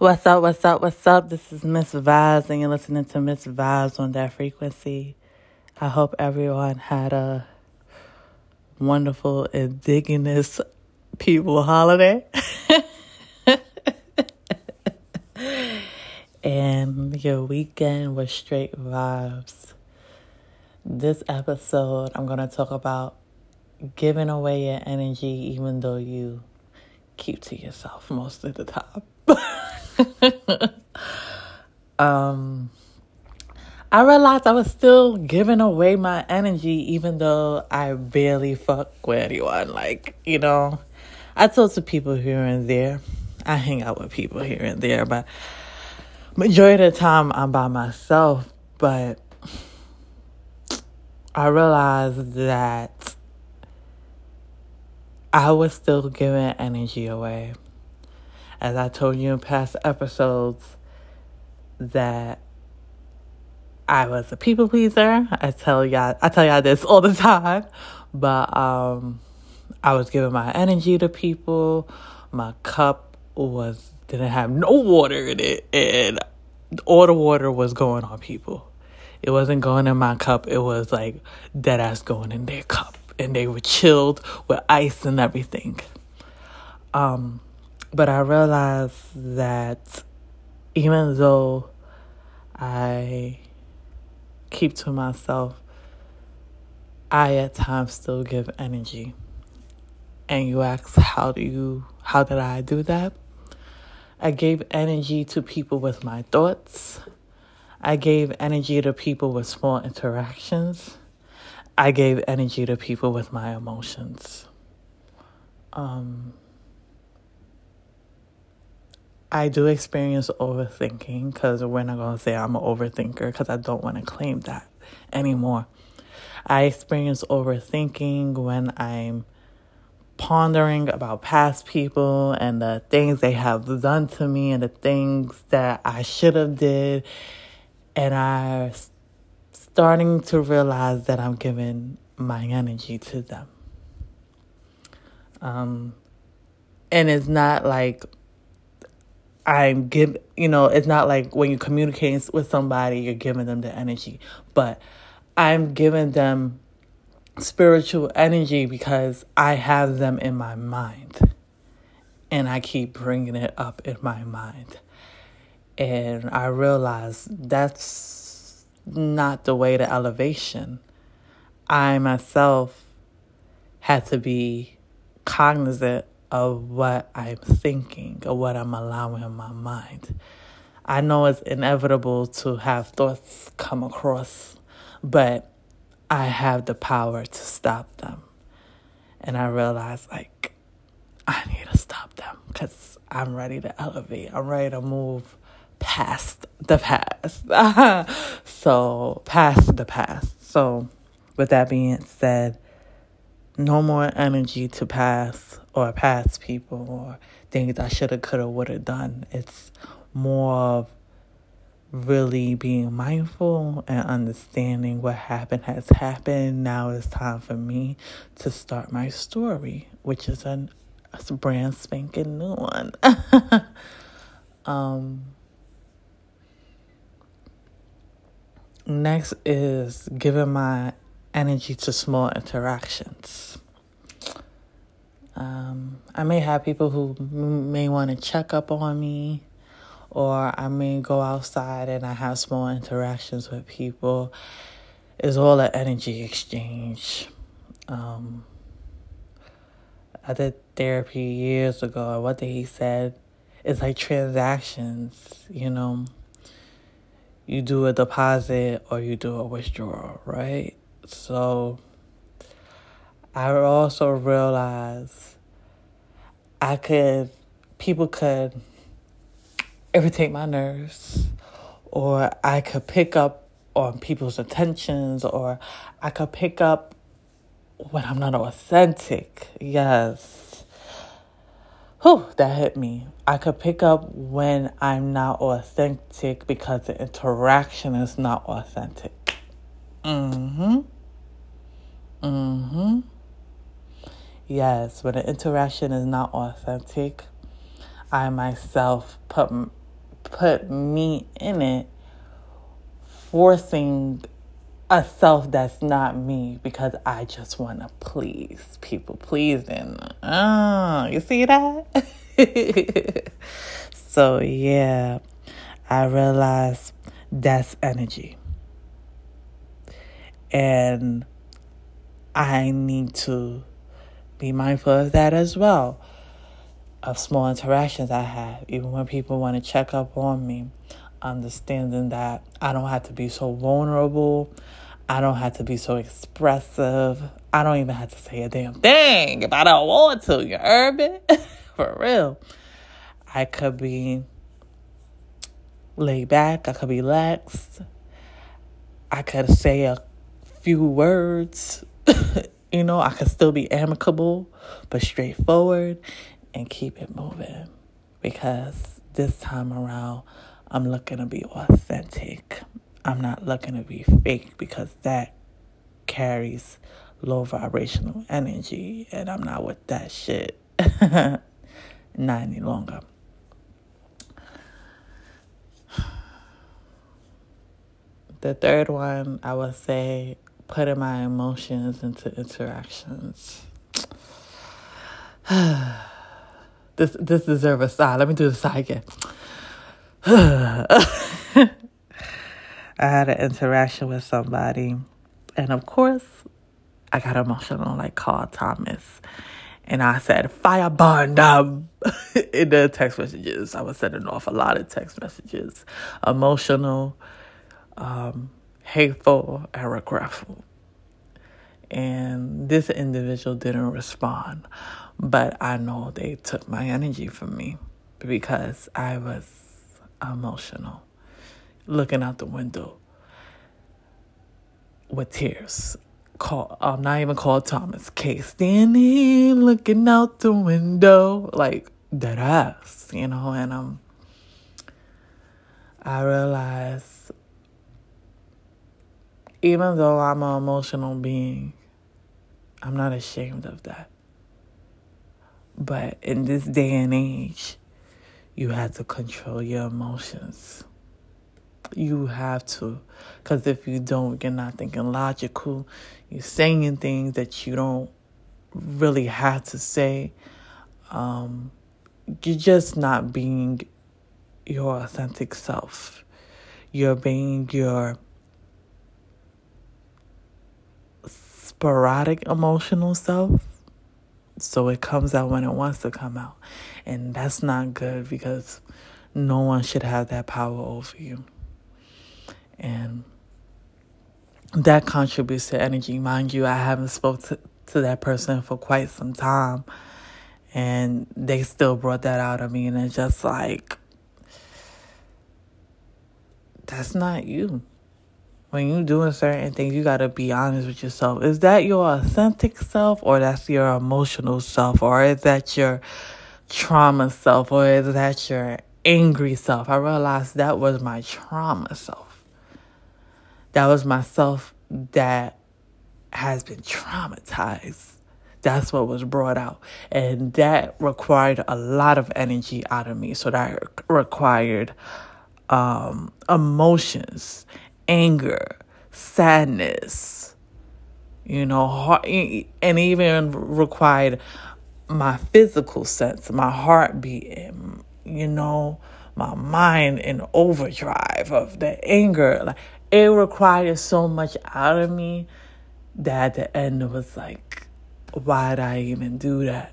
What's up, what's up, what's up? This is Miss Vibes, and you're listening to Miss Vibes on that frequency. I hope everyone had a wonderful indigenous people holiday. and your weekend was straight vibes. This episode, I'm going to talk about giving away your energy even though you keep to yourself most of the time. um, I realized I was still giving away my energy even though I barely fuck with anyone. Like, you know, I talk to people here and there. I hang out with people here and there, but majority of the time I'm by myself. But I realized that I was still giving energy away as I told you in past episodes, that I was a people pleaser. I tell y'all, I tell y'all this all the time, but um, I was giving my energy to people. My cup was didn't have no water in it, and all the water was going on people. It wasn't going in my cup. It was like dead ass going in their cup, and they were chilled with ice and everything. Um, but I realized that even though I keep to myself, I at times still give energy. And you ask, how do you, how did I do that? I gave energy to people with my thoughts. I gave energy to people with small interactions. I gave energy to people with my emotions. Um, I do experience overthinking because we're not going to say I'm an overthinker because I don't want to claim that anymore. I experience overthinking when I'm pondering about past people and the things they have done to me and the things that I should have did and I'm starting to realize that I'm giving my energy to them. Um and it's not like I'm give you know, it's not like when you communicate with somebody, you're giving them the energy, but I'm giving them spiritual energy because I have them in my mind. And I keep bringing it up in my mind. And I realize that's not the way to elevation. I myself had to be cognizant of what I'm thinking or what I'm allowing in my mind. I know it's inevitable to have thoughts come across, but I have the power to stop them. And I realize, like, I need to stop them because I'm ready to elevate. I'm ready to move past the past. so, past the past. So, with that being said, no more energy to pass or past people or things I should have, could have, would have done. It's more of really being mindful and understanding what happened has happened. Now it's time for me to start my story, which is an, a brand spanking new one. um, next is giving my energy to small interactions. Um, I may have people who may want to check up on me, or I may go outside and I have small interactions with people. It's all an energy exchange. Um, I did therapy years ago, and what he said is like transactions, you know. You do a deposit or you do a withdrawal, right? So I also realized I could, people could irritate my nerves, or I could pick up on people's attentions, or I could pick up when I'm not authentic. Yes. Whew, that hit me. I could pick up when I'm not authentic because the interaction is not authentic. Mm hmm. Hmm. Yes, when the interaction is not authentic, I myself put put me in it, forcing a self that's not me because I just want to please people pleasing. Oh, you see that? so, yeah, I realize that's energy. And I need to be mindful of that as well. Of small interactions I have, even when people want to check up on me, understanding that I don't have to be so vulnerable. I don't have to be so expressive. I don't even have to say a damn thing if I don't want to. You heard me? For real. I could be laid back. I could be lax. I could say a few words you know, I can still be amicable, but straightforward and keep it moving. Because this time around, I'm looking to be authentic. I'm not looking to be fake because that carries low vibrational energy, and I'm not with that shit. not any longer. The third one, I would say putting my emotions into interactions. this this deserves a sigh. Let me do the sigh again. I had an interaction with somebody, and of course, I got emotional like Carl Thomas. And I said, fire firebomb um, in the text messages. I was sending off a lot of text messages, emotional, um, hateful and regretful. And this individual didn't respond, but I know they took my energy from me because I was emotional, looking out the window with tears. Carl, I'm not even Carl Thomas K. Standing, looking out the window, like that ass, you know. And um, I realized even though I'm an emotional being, I'm not ashamed of that. But in this day and age, you have to control your emotions. You have to. Because if you don't, you're not thinking logical. You're saying things that you don't really have to say. Um, you're just not being your authentic self. You're being your sporadic emotional self. So it comes out when it wants to come out. And that's not good because no one should have that power over you. And that contributes to energy. Mind you, I haven't spoke to, to that person for quite some time. And they still brought that out of me. And it's just like, that's not you when you're doing certain things, you got to be honest with yourself. Is that your authentic self or that's your emotional self or is that your trauma self or is that your angry self? I realized that was my trauma self. That was myself that has been traumatized. That's what was brought out. And that required a lot of energy out of me. So that required um, emotions anger, sadness, you know, heart, and even required my physical sense, my heartbeat, and, you know, my mind in overdrive of the anger. Like it required so much out of me that at the end it was like, why did I even do that?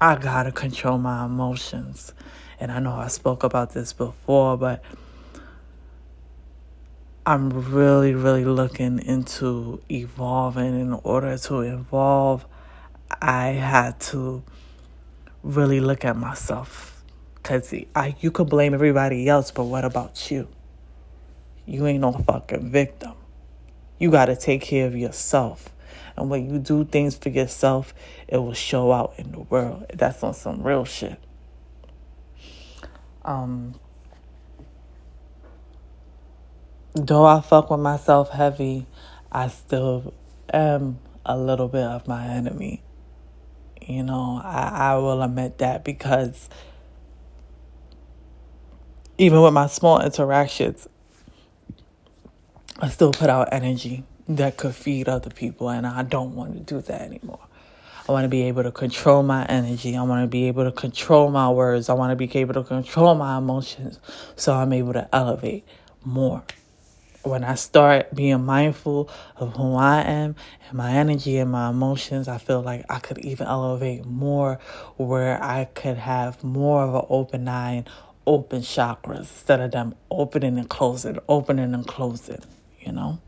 I gotta control my emotions. And I know I spoke about this before, but I'm really, really looking into evolving. In order to evolve, I had to really look at myself. Because I, you could blame everybody else, but what about you? You ain't no fucking victim. You got to take care of yourself. And when you do things for yourself, it will show out in the world. That's on some real shit. Um, though I fuck with myself heavy, I still am a little bit of my enemy. You know, I, I will admit that because even with my small interactions, I still put out energy that could feed other people, and I don't want to do that anymore. I want to be able to control my energy. I want to be able to control my words. I want to be able to control my emotions so I'm able to elevate more. When I start being mindful of who I am and my energy and my emotions, I feel like I could even elevate more where I could have more of an open eye and open chakras instead of them opening and closing, opening and closing, you know?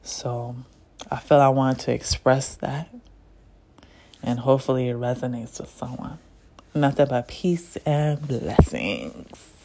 So I feel I wanted to express that. And hopefully it resonates with someone. Nothing but peace and blessings.